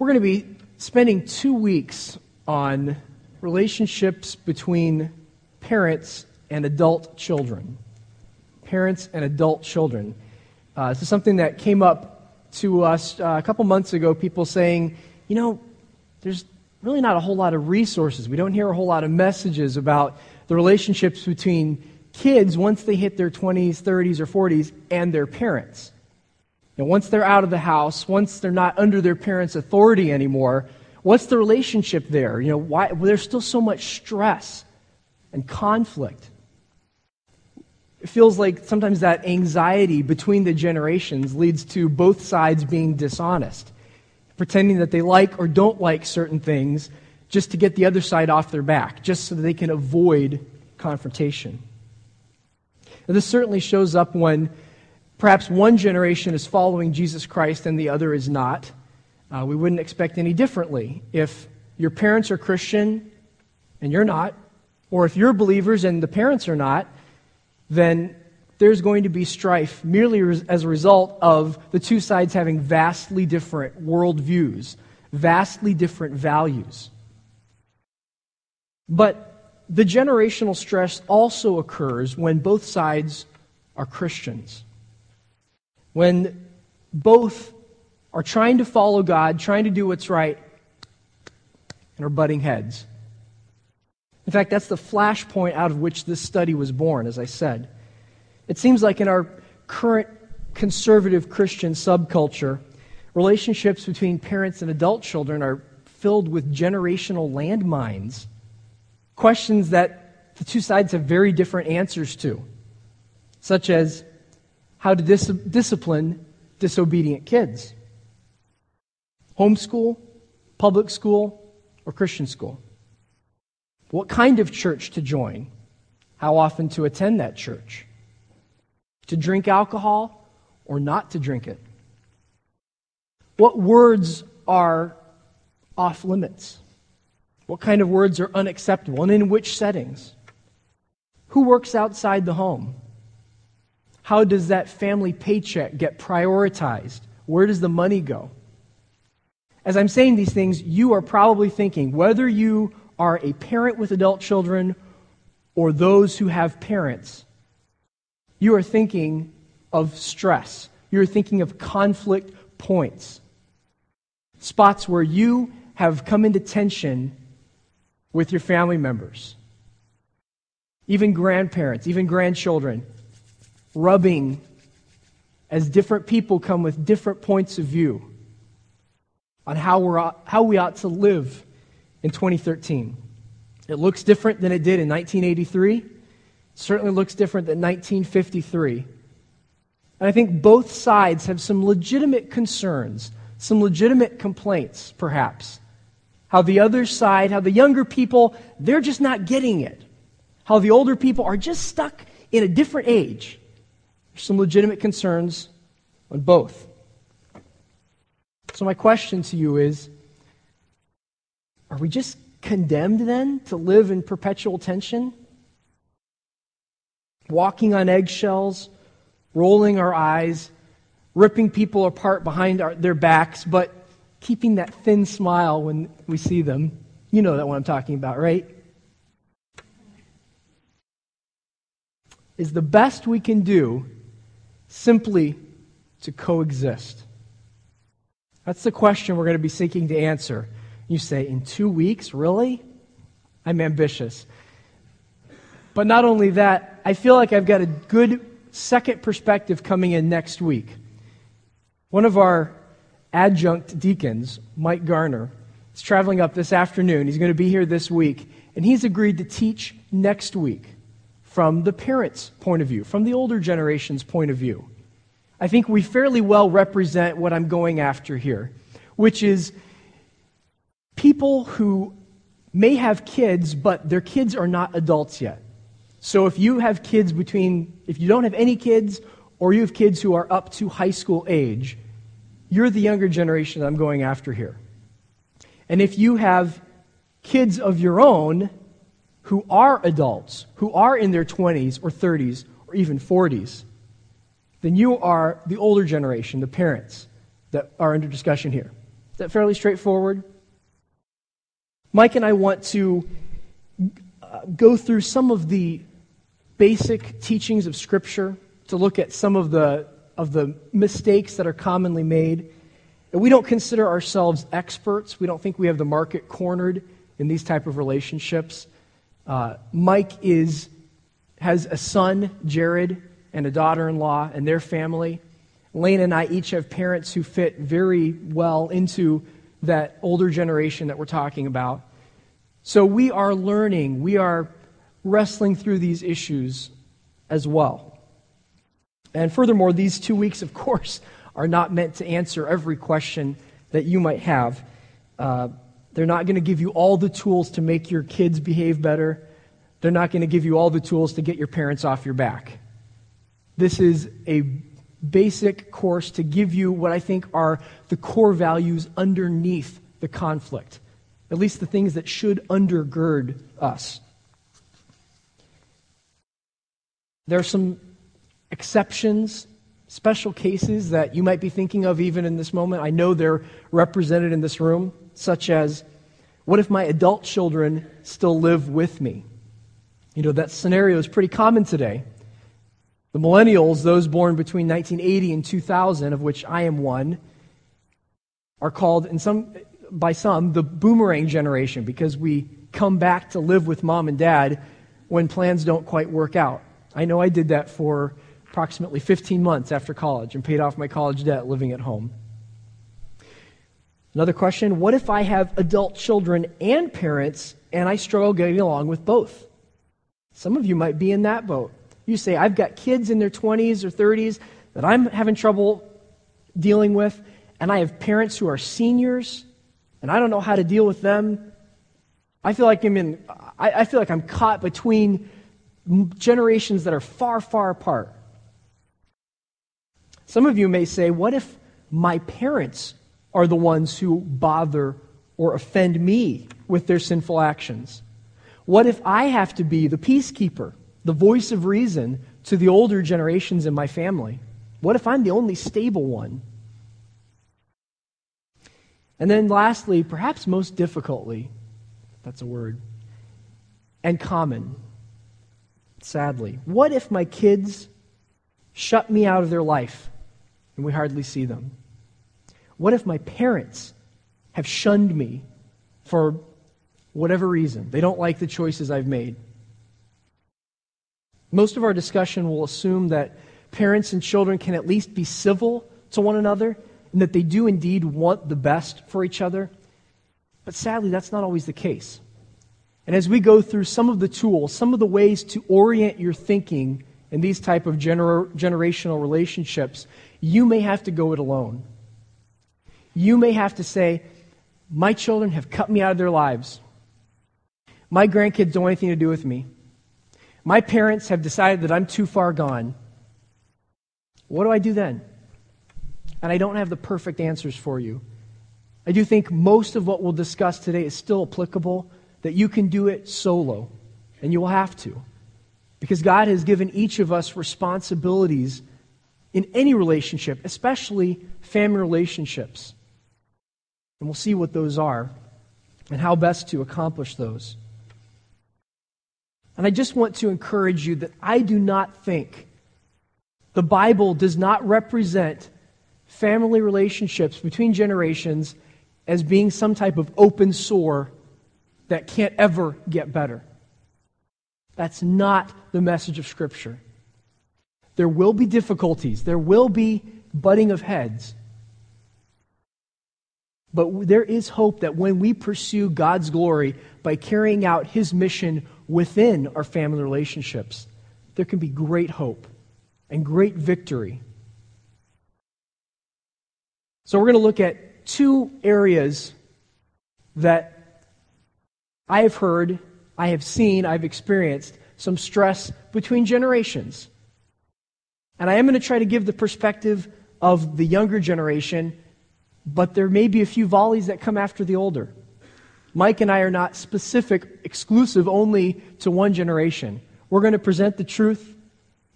We're going to be spending two weeks on relationships between parents and adult children. Parents and adult children. Uh, this is something that came up to us uh, a couple months ago. People saying, you know, there's really not a whole lot of resources. We don't hear a whole lot of messages about the relationships between kids once they hit their 20s, 30s, or 40s and their parents. Know, once they're out of the house, once they're not under their parents' authority anymore, what's the relationship there? You know, why well, there's still so much stress and conflict. It feels like sometimes that anxiety between the generations leads to both sides being dishonest, pretending that they like or don't like certain things just to get the other side off their back, just so that they can avoid confrontation. This certainly shows up when perhaps one generation is following Jesus Christ and the other is not. Uh, we wouldn't expect any differently. If your parents are Christian and you're not, or if you're believers and the parents are not, then there's going to be strife merely as a result of the two sides having vastly different worldviews, vastly different values. But the generational stress also occurs when both sides are Christians. When both are trying to follow God, trying to do what's right, and are butting heads. In fact, that's the flashpoint out of which this study was born, as I said. It seems like in our current conservative Christian subculture, relationships between parents and adult children are filled with generational landmines, questions that the two sides have very different answers to, such as how to dis- discipline disobedient kids. Homeschool, public school, or Christian school? What kind of church to join, how often to attend that church, to drink alcohol or not to drink it, what words are off limits, what kind of words are unacceptable, and in which settings, who works outside the home. How does that family paycheck get prioritized? Where does the money go? As I'm saying these things, you are probably thinking whether you are a parent with adult children or those who have parents, you are thinking of stress. You're thinking of conflict points, spots where you have come into tension with your family members, even grandparents, even grandchildren, rubbing as different people come with different points of view on how, we're, how we ought to live in 2013. It looks different than it did in 1983. It certainly looks different than 1953. And I think both sides have some legitimate concerns, some legitimate complaints, perhaps. How the other side, how the younger people, they're just not getting it. How the older people are just stuck in a different age. Some legitimate concerns on both. So, my question to you is are we just condemned then to live in perpetual tension? Walking on eggshells, rolling our eyes, ripping people apart behind our, their backs, but keeping that thin smile when we see them. You know that what I'm talking about, right? Is the best we can do simply to coexist? That's the question we're going to be seeking to answer you say, in two weeks? Really? I'm ambitious. But not only that, I feel like I've got a good second perspective coming in next week. One of our adjunct deacons, Mike Garner, is traveling up this afternoon. He's going to be here this week, and he's agreed to teach next week from the parents' point of view, from the older generation's point of view. I think we fairly well represent what I'm going after here, which is people who may have kids, but their kids are not adults yet. So if you have kids between, if you don't have any kids, or you have kids who are up to high school age, you're the younger generation that I'm going after here. And if you have kids of your own who are adults, who are in their 20s or 30s or even 40s, then you are the older generation, the parents that are under discussion here. Is that fairly straightforward? Mike and I want to uh, go through some of the basic teachings of Scripture to look at some of the, of the mistakes that are commonly made. And we don't consider ourselves experts. We don't think we have the market cornered in these type of relationships. Uh, Mike is, has a son, Jared, and a daughter in law and their family. Lane and I each have parents who fit very well into that older generation that we're talking about. So we are learning, we are wrestling through these issues as well. And furthermore, these two weeks, of course, are not meant to answer every question that you might have. Uh, they're not going to give you all the tools to make your kids behave better. They're not going to give you all the tools to get your parents off your back. This is a basic course to give you what I think are the core values underneath the conflict, at least the things that should undergird us. There are some exceptions, special cases that you might be thinking of even in this moment. I know they're represented in this room, such as what if my adult children still live with me? You know, that scenario is pretty common today. The millennials, those born between 1980 and 2000, of which I am one, are called in some, by some the boomerang generation because we come back to live with mom and dad when plans don't quite work out. I know I did that for approximately 15 months after college and paid off my college debt living at home. Another question What if I have adult children and parents and I struggle getting along with both? Some of you might be in that boat. You say, I've got kids in their 20s or 30s that I'm having trouble dealing with, and I have parents who are seniors, and I don't know how to deal with them. I feel like I'm in, I, I feel like I'm caught between generations that are far, far apart. Some of you may say, What if my parents are the ones who bother or offend me with their sinful actions? What if I have to be the peacekeeper? the voice of reason to the older generations in my family? What if I'm the only stable one? And then, lastly, perhaps most difficultly, that's a word, and common, sadly, what if my kids shut me out of their life and we hardly see them? What if my parents have shunned me for whatever reason? They don't like the choices I've made. Most of our discussion will assume that parents and children can at least be civil to one another and that they do indeed want the best for each other. But sadly, that's not always the case. And as we go through some of the tools, some of the ways to orient your thinking in these type of gener- generational relationships, you may have to go it alone. You may have to say, My children have cut me out of their lives. My grandkids don't want anything to do with me. My parents have decided that I'm too far gone. What do I do then? And I don't have the perfect answers for you. I do think most of what we'll discuss today is still applicable, that you can do it solo, and you will have to. Because God has given each of us responsibilities in any relationship, especially family relationships. And we'll see what those are and how best to accomplish those. And I just want to encourage you that I do not think the Bible does not represent family relationships between generations as being some type of open sore that can't ever get better. That's not the message of Scripture. There will be difficulties, there will be butting of heads. But there is hope that when we pursue God's glory by carrying out His mission within our family relationships, there can be great hope and great victory. So, we're going to look at two areas that I have heard, I have seen, I've experienced some stress between generations. And I am going to try to give the perspective of the younger generation, but there may be a few volleys that come after the older. Mike and I are not specific, exclusive only to one generation. We're going to present the truth,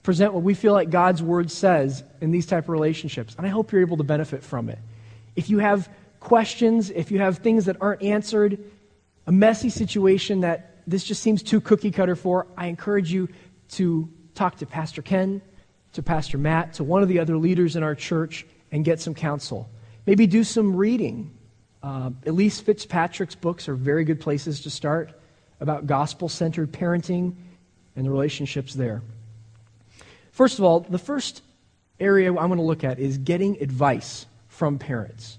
present what we feel like God's word says in these type of relationships. And I hope you're able to benefit from it. If you have questions, if you have things that aren't answered, a messy situation that this just seems too cookie cutter for, I encourage you to talk to Pastor Ken, to Pastor Matt, to one of the other leaders in our church, and get some counsel. Maybe do some reading. Uh, Elyse Fitzpatrick's books are very good places to start about gospel centered parenting and the relationships there. First of all, the first area I want to look at is getting advice from parents,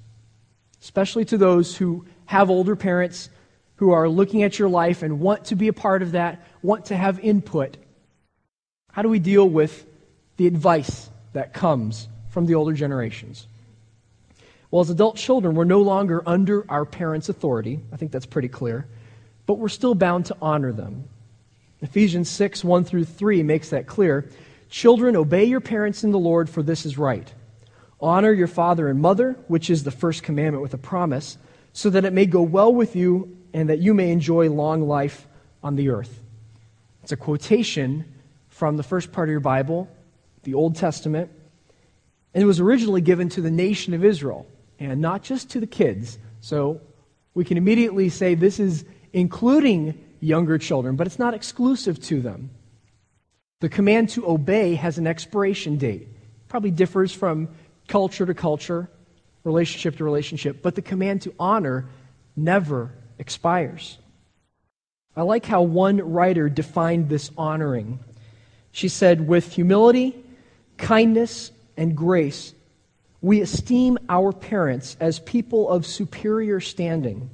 especially to those who have older parents who are looking at your life and want to be a part of that, want to have input. How do we deal with the advice that comes from the older generations? Well, as adult children, we're no longer under our parents' authority. I think that's pretty clear. But we're still bound to honor them. Ephesians 6, 1 through 3 makes that clear. Children, obey your parents in the Lord, for this is right. Honor your father and mother, which is the first commandment with a promise, so that it may go well with you and that you may enjoy long life on the earth. It's a quotation from the first part of your Bible, the Old Testament, and it was originally given to the nation of Israel, and not just to the kids. So we can immediately say this is including younger children, but it's not exclusive to them. The command to obey has an expiration date. Probably differs from culture to culture, relationship to relationship, but the command to honor never expires. I like how one writer defined this honoring. She said, with humility, kindness, and grace, we esteem our parents as people of superior standing,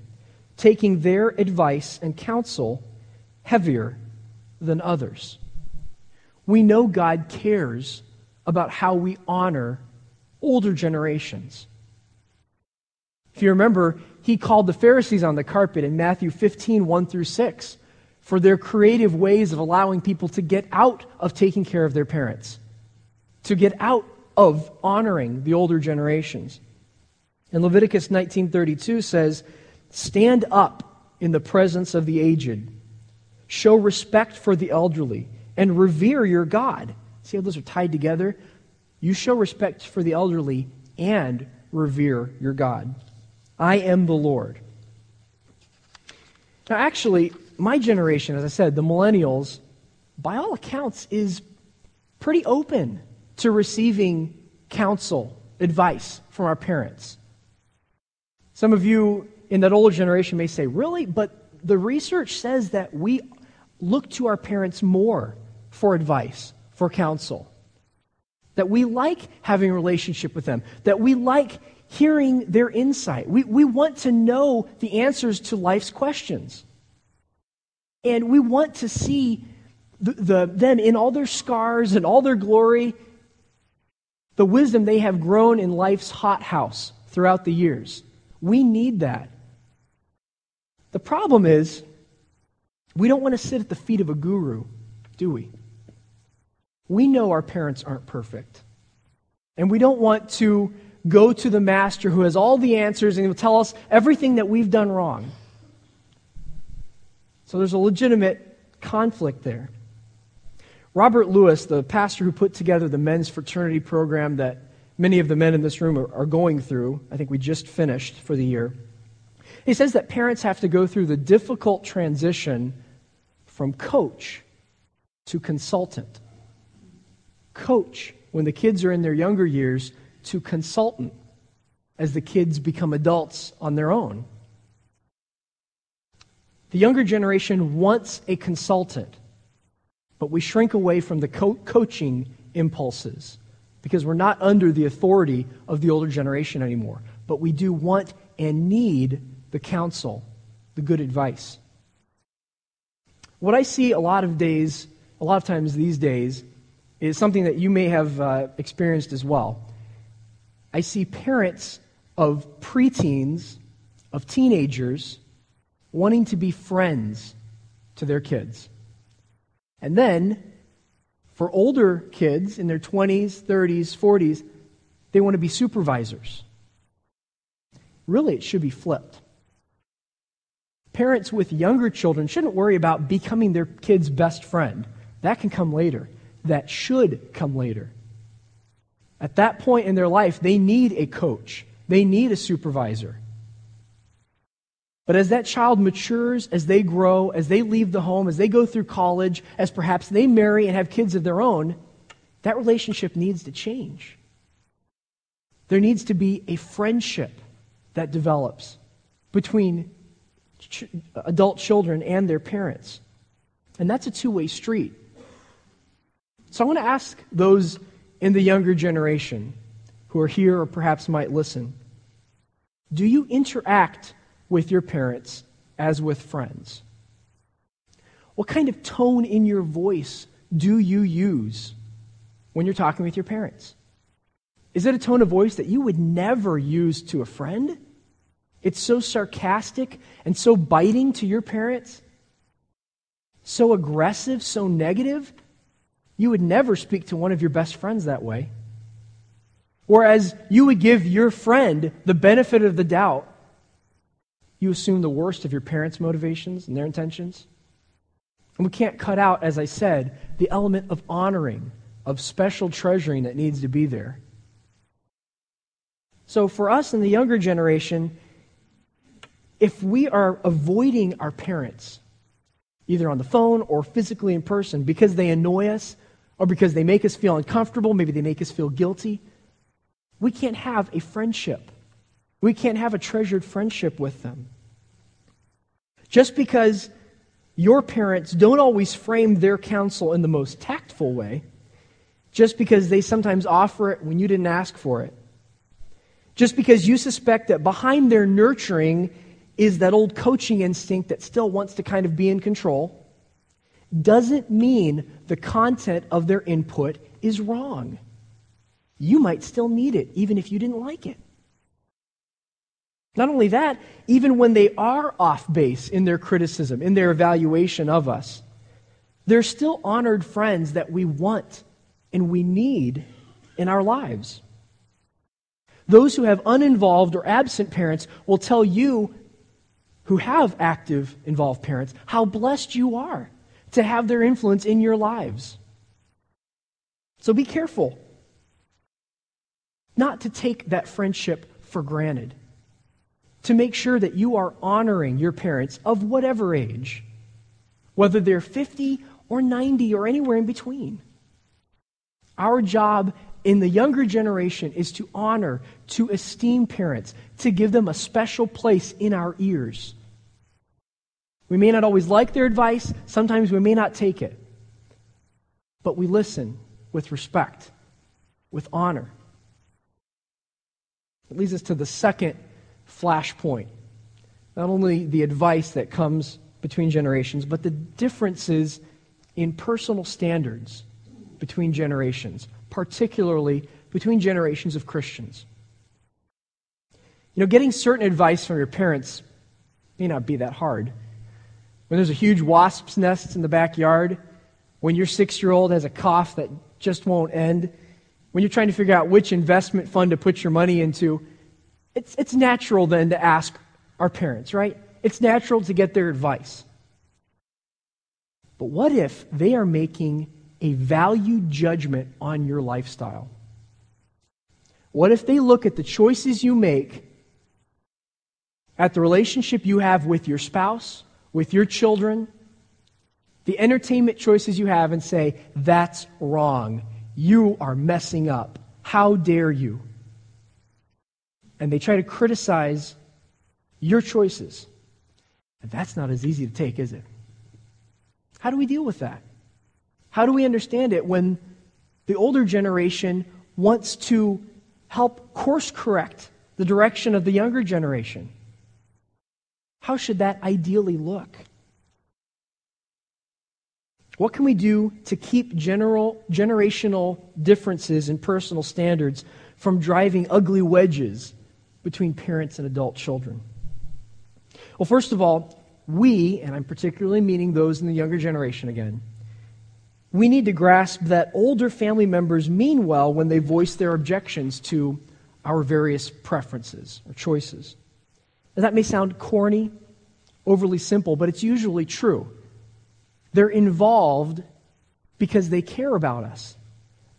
taking their advice and counsel heavier than others. We know God cares about how we honor older generations. If you remember, he called the Pharisees on the carpet in Matthew 15, 1 through 6, for their creative ways of allowing people to get out of taking care of their parents, to get out of honoring the older generations. And Leviticus 19:32 says, "Stand up in the presence of the aged. Show respect for the elderly and revere your God." See how those are tied together? You show respect for the elderly and revere your God. I am the Lord. Now, actually, my generation, as I said, the millennials, by all accounts, is pretty open to receiving counsel, advice from our parents. Some of you in that older generation may say, Really? But the research says that we look to our parents more for advice, for counsel. That we like having a relationship with them, that we like hearing their insight. We, we want to know the answers to life's questions. And we want to see the, the, them in all their scars and all their glory, the wisdom they have grown in life's hothouse throughout the years. We need that. The problem is, we don't want to sit at the feet of a guru, do we? We know our parents aren't perfect. And we don't want to go to the master who has all the answers and will tell us everything that we've done wrong. So there's a legitimate conflict there. Robert Lewis, the pastor who put together the men's fraternity program that many of the men in this room are, are going through, I think we just finished for the year, he says that parents have to go through the difficult transition from coach to consultant. Coach, when the kids are in their younger years, to consultant as the kids become adults on their own. The younger generation wants a consultant, but we shrink away from the co- coaching impulses because we're not under the authority of the older generation anymore. But we do want and need the counsel, the good advice. What I see a lot of days, a lot of times these days, is something that you may have uh, experienced as well. I see parents of preteens, of teenagers, wanting to be friends to their kids. And then, for older kids in their 20s, 30s, 40s, they want to be supervisors. Really, it should be flipped. Parents with younger children shouldn't worry about becoming their kid's best friend. That can come later. That should come later. At that point in their life, they need a coach, they need a supervisor. But as that child matures, as they grow, as they leave the home, as they go through college, as perhaps they marry and have kids of their own, that relationship needs to change. There needs to be a friendship that develops between ch- adult children and their parents. And that's a two way street. So I want to ask those in the younger generation who are here or perhaps might listen do you interact with your parents as with friends? What kind of tone in your voice do you use when you're talking with your parents? Is it a tone of voice that you would never use to a friend? It's so sarcastic and so biting to your parents, so aggressive, so negative. You would never speak to one of your best friends that way. Whereas you would give your friend the benefit of the doubt, you assume the worst of your parents' motivations and their intentions. And we can't cut out, as I said, the element of honoring, of special treasuring that needs to be there. So for us in the younger generation, if we are avoiding our parents, either on the phone or physically in person, because they annoy us or because they make us feel uncomfortable, maybe they make us feel guilty, we can't have a friendship. We can't have a treasured friendship with them. Just because your parents don't always frame their counsel in the most tactful way, just because they sometimes offer it when you didn't ask for it, just because you suspect that behind their nurturing is that old coaching instinct that still wants to kind of be in control doesn't mean the content of their input is wrong. You might still need it, even if you didn't like it. Not only that, even when they are off base in their criticism, in their evaluation of us, they're still honored friends that we want and we need in our lives. Those who have uninvolved or absent parents will tell you who have active, involved parents, how blessed you are to have their influence in your lives. So be careful not to take that friendship for granted, to make sure that you are honoring your parents of whatever age, whether they're 50 or 90 or anywhere in between. Our job in the younger generation is to honor, to esteem parents, to give them a special place in our ears. We may not always like their advice, sometimes we may not take it. But we listen with respect, with honor. It leads us to the second flashpoint. Not only the advice that comes between generations, but the differences in personal standards between generations, particularly between generations of Christians. You know, getting certain advice from your parents may not be that hard when there's a huge wasp's nest in the backyard, when your six year old has a cough that just won't end, when you're trying to figure out which investment fund to put your money into, it's, it's natural then to ask our parents, right? It's natural to get their advice. But what if they are making a value judgment on your lifestyle? What if they look at the choices you make, at the relationship you have with your spouse, with your children, the entertainment choices you have, and say, That's wrong. You are messing up. How dare you? And they try to criticize your choices. And that's not as easy to take, is it? How do we deal with that? How do we understand it when the older generation wants to help course correct the direction of the younger generation? How should that ideally look? What can we do to keep general, generational differences in personal standards from driving ugly wedges between parents and adult children? Well, first of all, we, and I'm particularly meaning those in the younger generation again, we need to grasp that older family members mean well when they voice their objections to our various preferences or choices. Now, that may sound corny, overly simple, but it's usually true. They're involved because they care about us.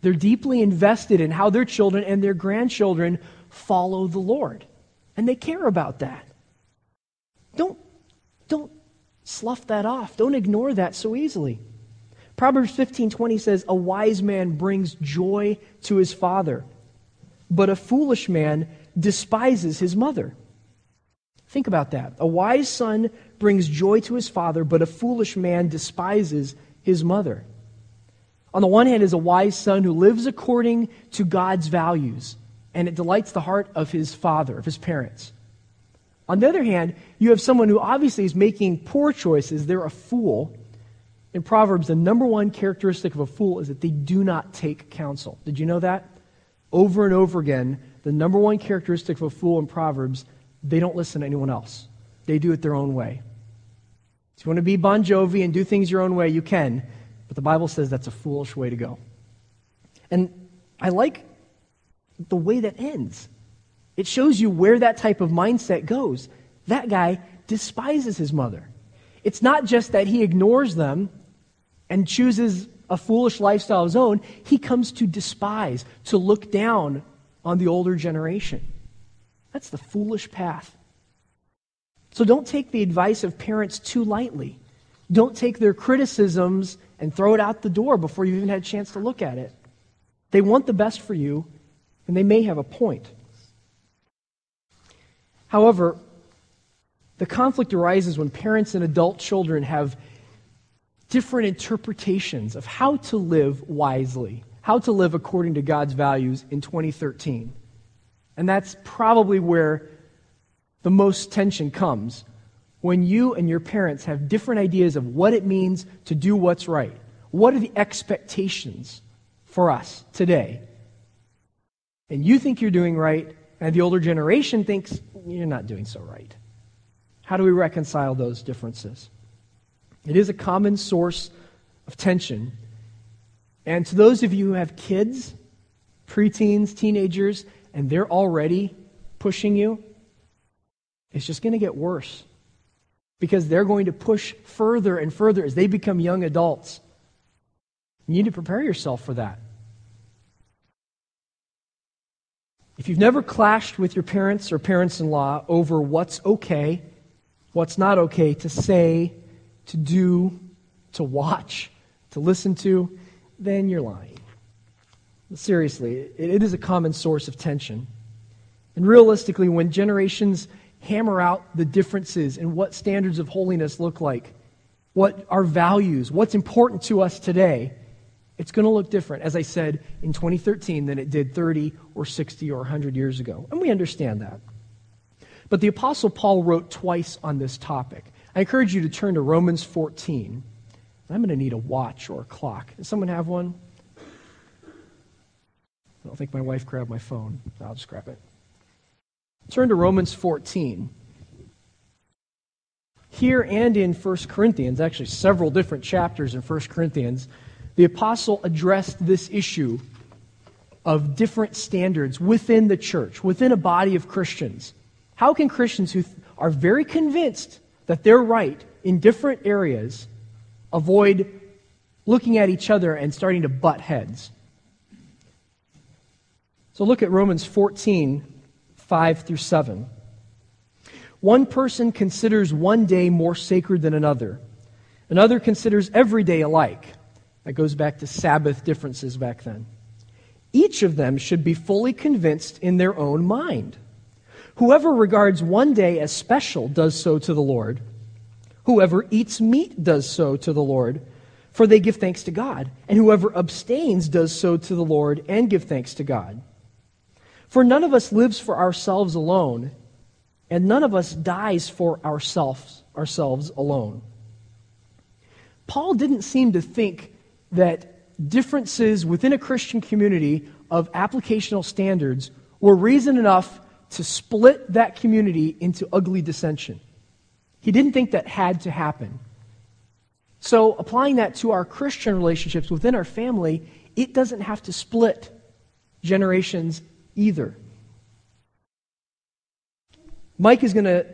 They're deeply invested in how their children and their grandchildren follow the Lord. And they care about that. Don't don't slough that off. Don't ignore that so easily. Proverbs 15:20 says, "A wise man brings joy to his father, but a foolish man despises his mother." Think about that. A wise son brings joy to his father, but a foolish man despises his mother. On the one hand is a wise son who lives according to God's values, and it delights the heart of his father, of his parents. On the other hand, you have someone who obviously is making poor choices. They're a fool. In Proverbs, the number one characteristic of a fool is that they do not take counsel. Did you know that? Over and over again, the number one characteristic of a fool in Proverbs, they don't listen to anyone else. They do it their own way. If you want to be Bon Jovi and do things your own way, you can, but the Bible says that's a foolish way to go. And I like the way that ends. It shows you where that type of mindset goes. That guy despises his mother. It's not just that he ignores them and chooses a foolish lifestyle of his own, he comes to despise, to look down on the older generation. That's the foolish path. So don't take the advice of parents too lightly. Don't take their criticisms and throw it out the door before you've even had a chance to look at it. They want the best for you, and they may have a point. However, the conflict arises when parents and adult children have different interpretations of how to live wisely, how to live according to God's values in 2013. And that's probably where the most tension comes when you and your parents have different ideas of what it means to do what's right. What are the expectations for us today? And you think you're doing right, and the older generation thinks you're not doing so right. How do we reconcile those differences? It is a common source of tension. And to those of you who have kids, preteens, teenagers, and they're already pushing you, it's just going to get worse. Because they're going to push further and further as they become young adults. You need to prepare yourself for that. If you've never clashed with your parents or parents in law over what's okay, what's not okay to say, to do, to watch, to listen to, then you're lying. Seriously, it, it is a common source of tension. And realistically, when generations hammer out the differences in what standards of holiness look like, what our values, what's important to us today, it's going to look different, as I said, in 2013 than it did 30 or 60 or 100 years ago. And we understand that. But the Apostle Paul wrote twice on this topic. I encourage you to turn to Romans 14. I'm going to need a watch or a clock. Does someone have one? I don't think my wife grabbed my phone. I'll just grab it. Turn to Romans 14. Here and in 1 Corinthians, actually several different chapters in 1 Corinthians, the apostle addressed this issue of different standards within the church, within a body of Christians. How can Christians who are very convinced that they're right in different areas avoid looking at each other and starting to butt heads? So look at Romans 14, 5 through 7. One person considers one day more sacred than another. Another considers every day alike. That goes back to Sabbath differences back then. Each of them should be fully convinced in their own mind. Whoever regards one day as special does so to the Lord. Whoever eats meat does so to the Lord, for they give thanks to God. And whoever abstains does so to the Lord and give thanks to God. For none of us lives for ourselves alone, and none of us dies for ourselves, ourselves alone. Paul didn't seem to think that differences within a Christian community of applicational standards were reason enough to split that community into ugly dissension. He didn't think that had to happen. So, applying that to our Christian relationships within our family, it doesn't have to split generations either. Mike is going to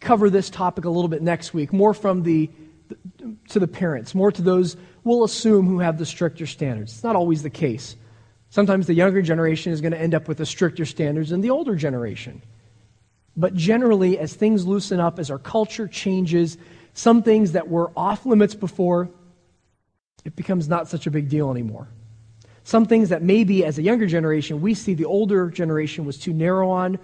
cover this topic a little bit next week, more from the to the parents, more to those we'll assume who have the stricter standards. It's not always the case. Sometimes the younger generation is going to end up with the stricter standards than the older generation. But generally, as things loosen up, as our culture changes, Some things that were off limits before, it becomes not such a big deal anymore. Some things that maybe as a younger generation, we see the older generation was too narrow on.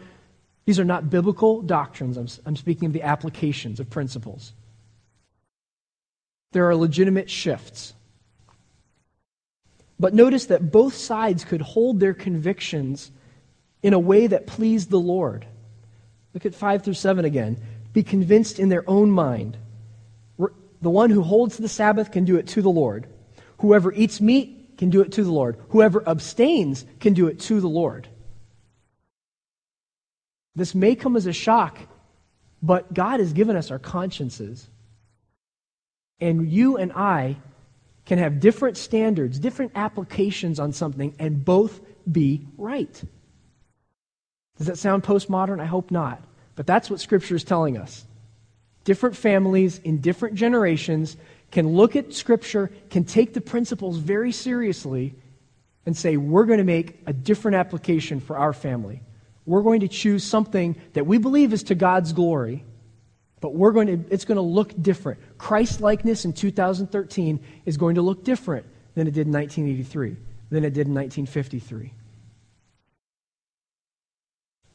These are not biblical doctrines. I'm, I'm speaking of the applications of principles. There are legitimate shifts. But notice that both sides could hold their convictions in a way that pleased the Lord. Look at 5 through 7 again. Be convinced in their own mind. The one who holds the Sabbath can do it to the Lord. Whoever eats meat can do it to the Lord. Whoever abstains can do it to the Lord. This may come as a shock, but God has given us our consciences. And you and I can have different standards, different applications on something, and both be right. Does that sound postmodern? I hope not. But that's what Scripture is telling us. Different families in different generations can look at Scripture, can take the principles very seriously, and say, we're going to make a different application for our family. We're going to choose something that we believe is to God's glory but we're going to, it's going to look different. Christ likeness in 2013 is going to look different than it did in 1983, than it did in 1953.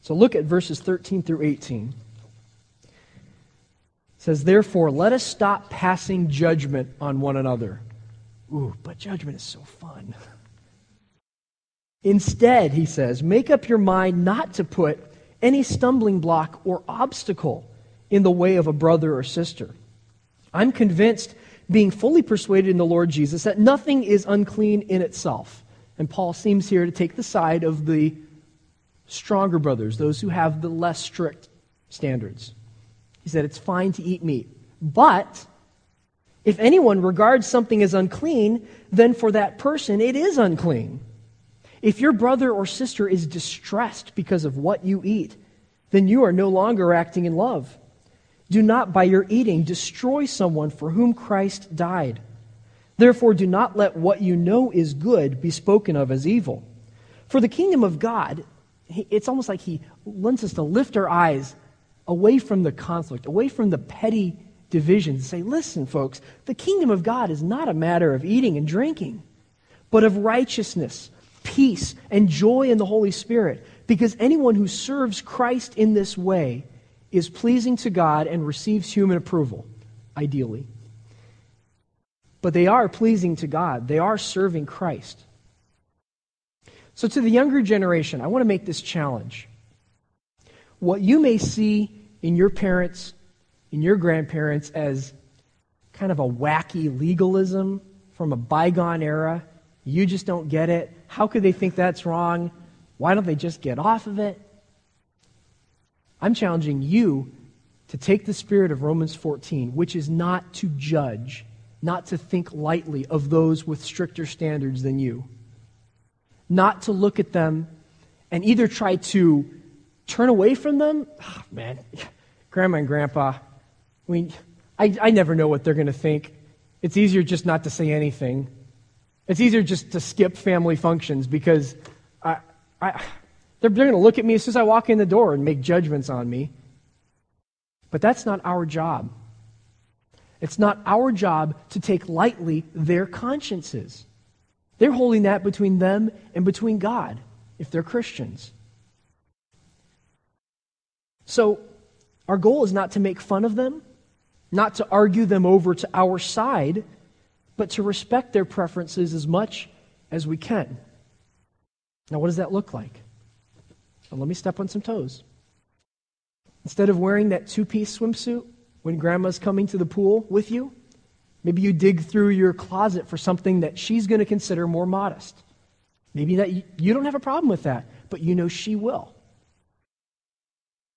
So look at verses 13 through 18. It says, Therefore, let us stop passing judgment on one another. Ooh, but judgment is so fun. Instead, he says, make up your mind not to put any stumbling block or obstacle in the way of a brother or sister. I'm convinced, being fully persuaded in the Lord Jesus, that nothing is unclean in itself. And Paul seems here to take the side of the stronger brothers, those who have the less strict standards. He said it's fine to eat meat. But if anyone regards something as unclean, then for that person it is unclean. If your brother or sister is distressed because of what you eat, then you are no longer acting in love. Do not, by your eating, destroy someone for whom Christ died. Therefore, do not let what you know is good be spoken of as evil. For the kingdom of God, it's almost like he wants us to lift our eyes away from the conflict, away from the petty divisions, and say, listen, folks, the kingdom of God is not a matter of eating and drinking, but of righteousness, peace, and joy in the Holy Spirit. Because anyone who serves Christ in this way, is pleasing to God and receives human approval, ideally. But they are pleasing to God, they are serving Christ. So, to the younger generation, I want to make this challenge. What you may see in your parents, in your grandparents, as kind of a wacky legalism from a bygone era, you just don't get it. How could they think that's wrong? Why don't they just get off of it? I'm challenging you to take the spirit of Romans 14, which is not to judge, not to think lightly of those with stricter standards than you, not to look at them and either try to turn away from them. Oh, man, grandma and grandpa, I mean, I, I never know what they're going to think. It's easier just not to say anything. It's easier just to skip family functions because I, I, they're, they're going to look at me as soon as I walk in the door and make judgments on me. But that's not our job. It's not our job to take lightly their consciences. They're holding that between them and between God if they're Christians. So, our goal is not to make fun of them, not to argue them over to our side, but to respect their preferences as much as we can. Now, what does that look like? Well, let me step on some toes. Instead of wearing that two piece swimsuit when grandma's coming to the pool with you, maybe you dig through your closet for something that she's going to consider more modest. Maybe that you, you don't have a problem with that, but you know she will.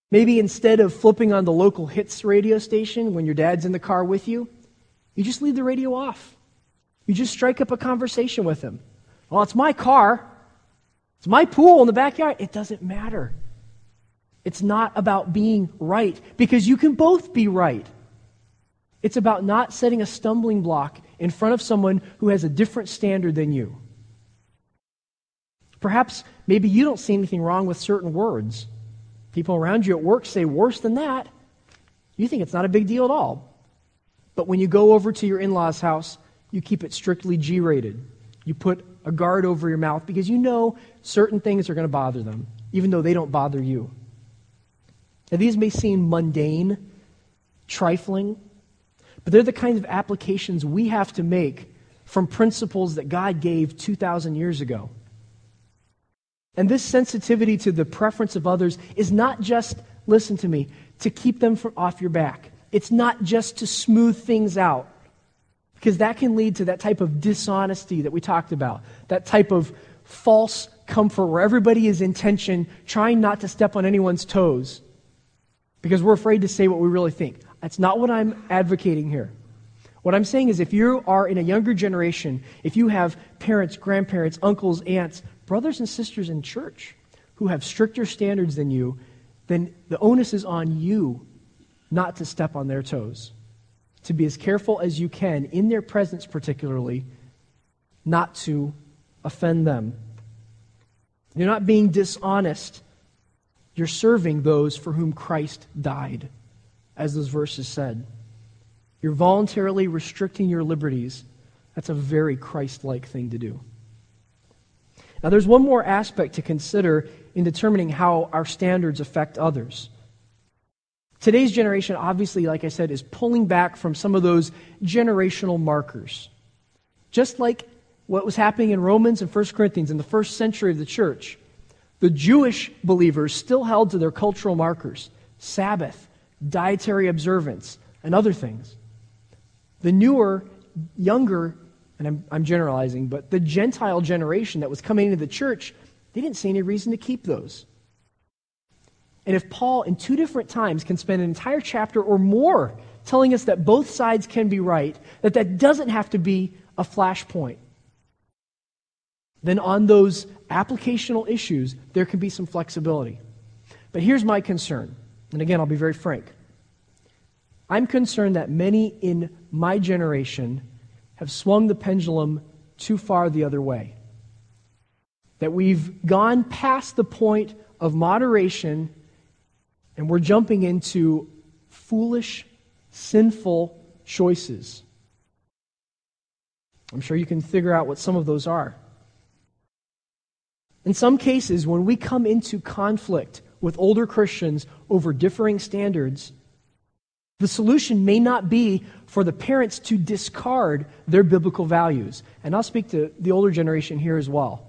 Maybe instead of flipping on the local hits radio station when your dad's in the car with you, you just leave the radio off. You just strike up a conversation with him. Well, it's my car. It's my pool in the backyard. It doesn't matter. It's not about being right because you can both be right. It's about not setting a stumbling block in front of someone who has a different standard than you. Perhaps maybe you don't see anything wrong with certain words. People around you at work say worse than that. You think it's not a big deal at all. But when you go over to your in law's house, you keep it strictly G rated. You put a guard over your mouth because you know certain things are going to bother them, even though they don't bother you. Now, these may seem mundane, trifling, but they're the kinds of applications we have to make from principles that God gave 2,000 years ago. And this sensitivity to the preference of others is not just, listen to me, to keep them from off your back. It's not just to smooth things out, because that can lead to that type of dishonesty that we talked about, that type of false comfort where everybody is in tension, trying not to step on anyone's toes, because we're afraid to say what we really think. That's not what I'm advocating here. What I'm saying is if you are in a younger generation, if you have parents, grandparents, uncles, aunts, brothers and sisters in church who have stricter standards than you, then the onus is on you not to step on their toes. To be as careful as you can, in their presence particularly, not to offend them. You're not being dishonest. You're serving those for whom Christ died, as those verses said. You're voluntarily restricting your liberties. That's a very Christ like thing to do. Now, there's one more aspect to consider in determining how our standards affect others. Today's generation, obviously, like I said, is pulling back from some of those generational markers. Just like what was happening in Romans and 1 Corinthians in the first century of the church, the Jewish believers still held to their cultural markers Sabbath, dietary observance, and other things. The newer, younger, and I'm, I'm generalizing, but the Gentile generation that was coming into the church, they didn't see any reason to keep those. And if Paul, in two different times, can spend an entire chapter or more telling us that both sides can be right, that that doesn't have to be a flashpoint, then on those applicational issues, there can be some flexibility. But here's my concern, and again, I'll be very frank. I'm concerned that many in my generation have swung the pendulum too far the other way. That we've gone past the point of moderation and we're jumping into foolish, sinful choices. I'm sure you can figure out what some of those are. In some cases, when we come into conflict with older Christians over differing standards, the solution may not be for the parents to discard their biblical values. And I'll speak to the older generation here as well.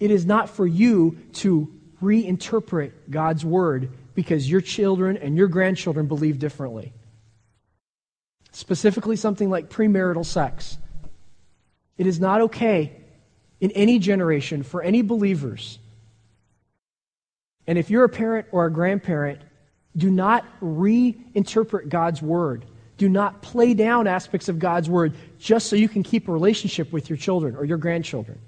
It is not for you to reinterpret God's word because your children and your grandchildren believe differently. Specifically, something like premarital sex. It is not okay in any generation for any believers. And if you're a parent or a grandparent do not reinterpret God's word. Do not play down aspects of God's word just so you can keep a relationship with your children or your grandchildren.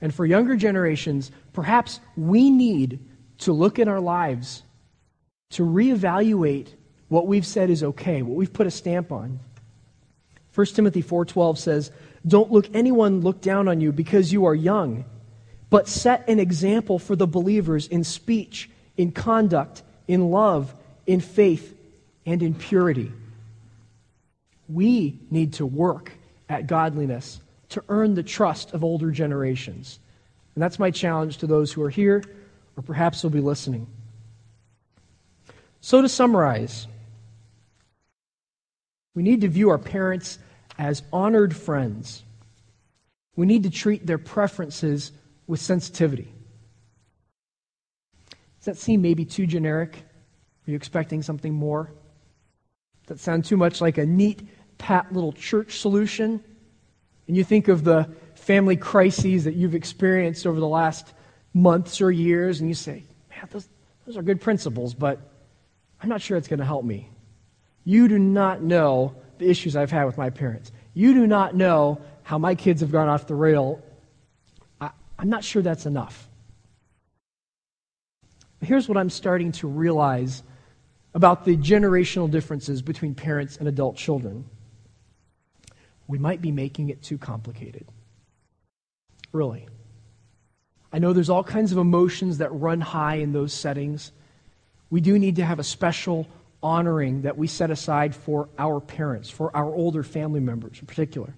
And for younger generations, perhaps we need to look in our lives to reevaluate what we've said is okay, what we've put a stamp on. 1 Timothy 4:12 says, "Don't look anyone look down on you because you are young, but set an example for the believers in speech, in conduct, in love, in faith, and in purity. We need to work at godliness to earn the trust of older generations. And that's my challenge to those who are here or perhaps will be listening. So, to summarize, we need to view our parents as honored friends. We need to treat their preferences with sensitivity Does that seem maybe too generic? Are you expecting something more? Does that sound too much like a neat, pat little church solution? And you think of the family crises that you've experienced over the last months or years, and you say, man, those, those are good principles, but I'm not sure it's going to help me. You do not know the issues I've had with my parents. You do not know how my kids have gone off the rail. I, I'm not sure that's enough. Here's what I'm starting to realize about the generational differences between parents and adult children. We might be making it too complicated. Really. I know there's all kinds of emotions that run high in those settings. We do need to have a special honoring that we set aside for our parents, for our older family members in particular.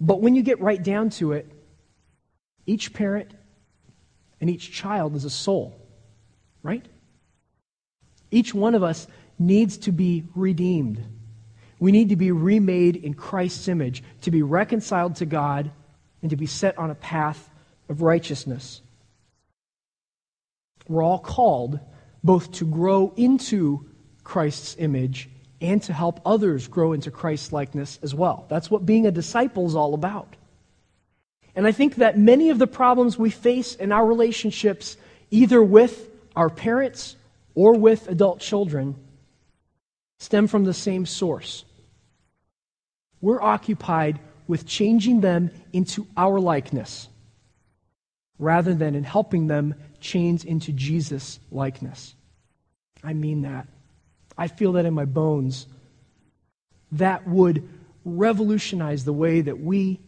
But when you get right down to it, each parent and each child is a soul, right? Each one of us needs to be redeemed. We need to be remade in Christ's image, to be reconciled to God, and to be set on a path of righteousness. We're all called both to grow into Christ's image and to help others grow into Christ's likeness as well. That's what being a disciple is all about. And I think that many of the problems we face in our relationships, either with our parents or with adult children, stem from the same source. We're occupied with changing them into our likeness rather than in helping them change into Jesus' likeness. I mean that. I feel that in my bones. That would revolutionize the way that we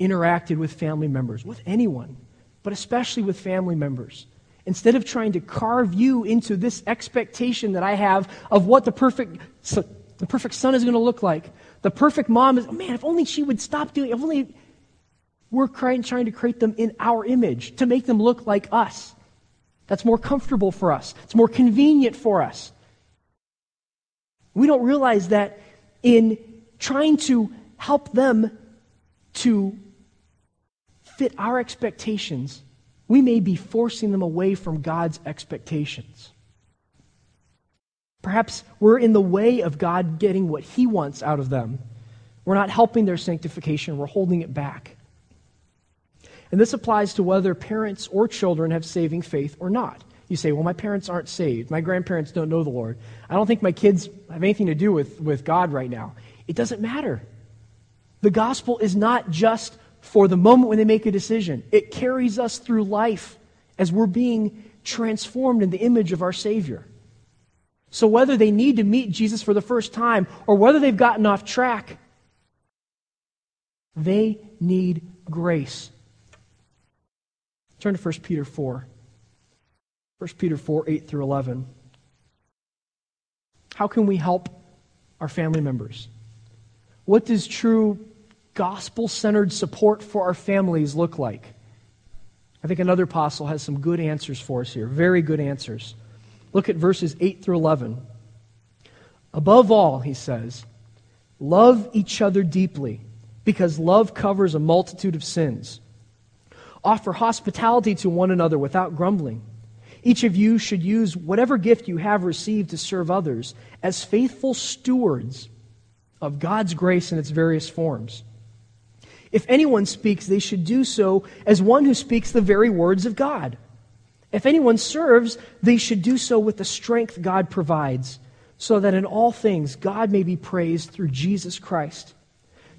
interacted with family members, with anyone, but especially with family members. Instead of trying to carve you into this expectation that I have of what the perfect, the perfect son is going to look like, the perfect mom is, oh man, if only she would stop doing, if only we're trying to create them in our image to make them look like us. That's more comfortable for us. It's more convenient for us. We don't realize that in trying to help them to fit our expectations, we may be forcing them away from God's expectations. Perhaps we're in the way of God getting what He wants out of them. We're not helping their sanctification, we're holding it back. And this applies to whether parents or children have saving faith or not. You say, well, my parents aren't saved. My grandparents don't know the Lord. I don't think my kids have anything to do with, with God right now. It doesn't matter. The gospel is not just for the moment when they make a decision, it carries us through life as we're being transformed in the image of our Savior. So, whether they need to meet Jesus for the first time or whether they've gotten off track, they need grace. Turn to 1 Peter 4. 1 Peter 4 8 through 11. How can we help our family members? What does true gospel centered support for our families look like? I think another apostle has some good answers for us here, very good answers. Look at verses 8 through 11. Above all, he says, love each other deeply, because love covers a multitude of sins. Offer hospitality to one another without grumbling. Each of you should use whatever gift you have received to serve others as faithful stewards of God's grace in its various forms. If anyone speaks, they should do so as one who speaks the very words of God. If anyone serves, they should do so with the strength God provides, so that in all things God may be praised through Jesus Christ.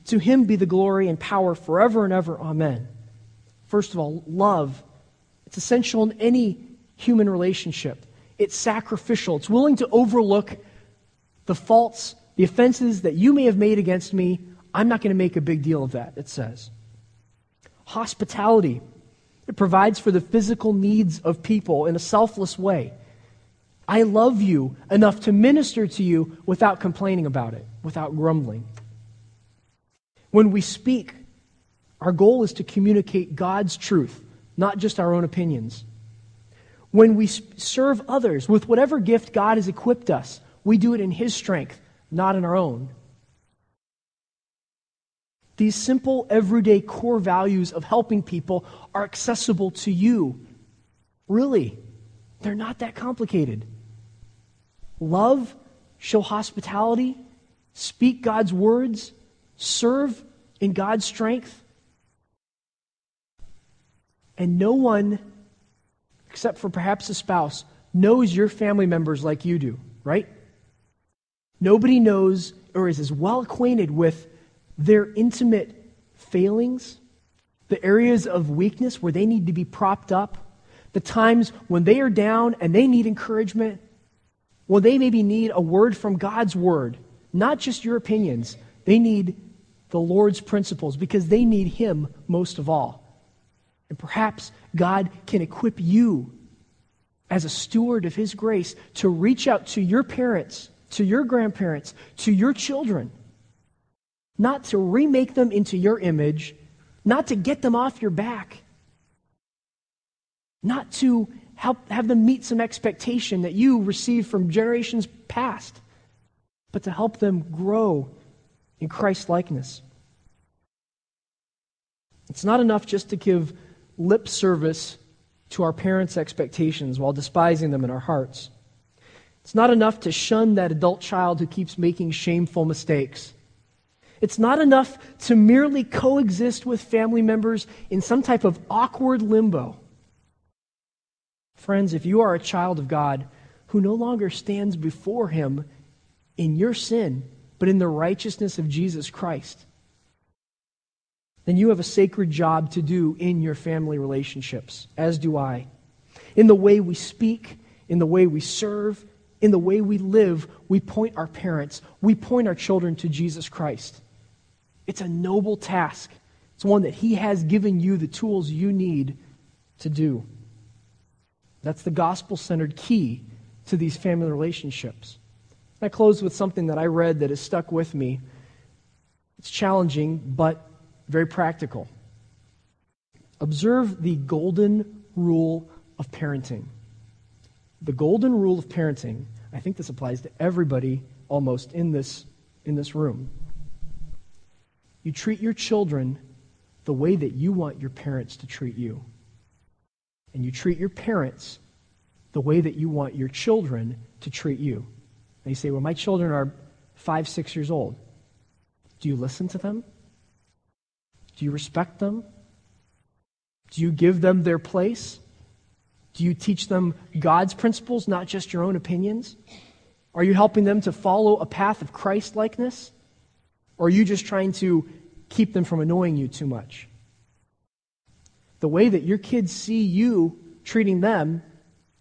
To him be the glory and power forever and ever. Amen. First of all, love. It's essential in any human relationship. It's sacrificial. It's willing to overlook the faults, the offenses that you may have made against me. I'm not going to make a big deal of that, it says. Hospitality. It provides for the physical needs of people in a selfless way. I love you enough to minister to you without complaining about it, without grumbling. When we speak, our goal is to communicate God's truth, not just our own opinions. When we serve others with whatever gift God has equipped us, we do it in His strength, not in our own. These simple, everyday core values of helping people are accessible to you. Really, they're not that complicated. Love, show hospitality, speak God's words, serve in God's strength. And no one except for perhaps a spouse, knows your family members like you do, right? Nobody knows or is as well acquainted with their intimate failings, the areas of weakness where they need to be propped up, the times when they are down and they need encouragement, well, they maybe need a word from God's word, not just your opinions. They need the Lord's principles because they need Him most of all. And perhaps God can equip you as a steward of His grace to reach out to your parents, to your grandparents, to your children, not to remake them into your image, not to get them off your back, not to help have them meet some expectation that you received from generations past, but to help them grow in Christ likeness. It's not enough just to give lip service to our parents' expectations while despising them in our hearts. It's not enough to shun that adult child who keeps making shameful mistakes. It's not enough to merely coexist with family members in some type of awkward limbo. Friends, if you are a child of God who no longer stands before Him in your sin, but in the righteousness of Jesus Christ, then you have a sacred job to do in your family relationships, as do I. In the way we speak, in the way we serve, in the way we live, we point our parents, we point our children to Jesus Christ. It's a noble task. It's one that He has given you the tools you need to do. That's the gospel centered key to these family relationships. I close with something that I read that has stuck with me. It's challenging, but very practical. Observe the golden rule of parenting. The golden rule of parenting, I think this applies to everybody almost in this, in this room. You treat your children the way that you want your parents to treat you. And you treat your parents the way that you want your children to treat you. And you say, Well, my children are five, six years old. Do you listen to them? Do you respect them? Do you give them their place? Do you teach them God's principles, not just your own opinions? Are you helping them to follow a path of Christ likeness? Or are you just trying to keep them from annoying you too much? The way that your kids see you treating them,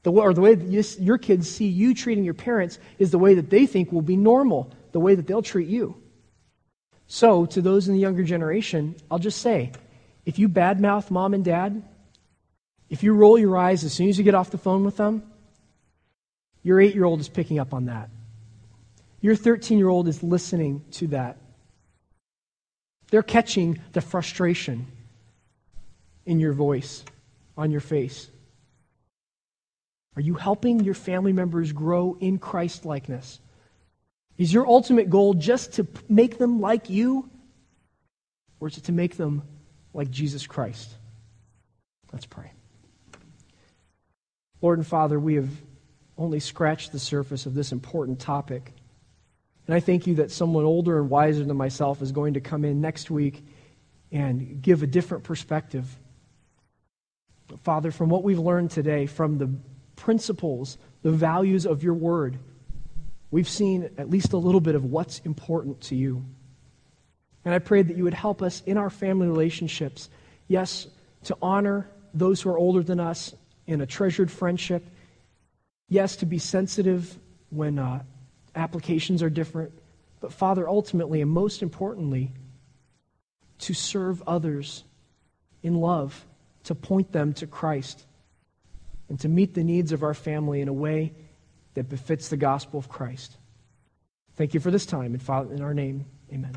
the way, or the way that you, your kids see you treating your parents, is the way that they think will be normal, the way that they'll treat you. So, to those in the younger generation, I'll just say if you badmouth mom and dad, if you roll your eyes as soon as you get off the phone with them, your eight year old is picking up on that. Your 13 year old is listening to that. They're catching the frustration in your voice, on your face. Are you helping your family members grow in Christ likeness? Is your ultimate goal just to make them like you? Or is it to make them like Jesus Christ? Let's pray. Lord and Father, we have only scratched the surface of this important topic. And I thank you that someone older and wiser than myself is going to come in next week and give a different perspective. Father, from what we've learned today, from the principles, the values of your word, we've seen at least a little bit of what's important to you. And I pray that you would help us in our family relationships, yes, to honor those who are older than us in a treasured friendship, yes, to be sensitive when uh, applications are different, but Father, ultimately and most importantly, to serve others in love, to point them to Christ, and to meet the needs of our family in a way that befits the gospel of Christ. Thank you for this time. In, Father, in our name, amen.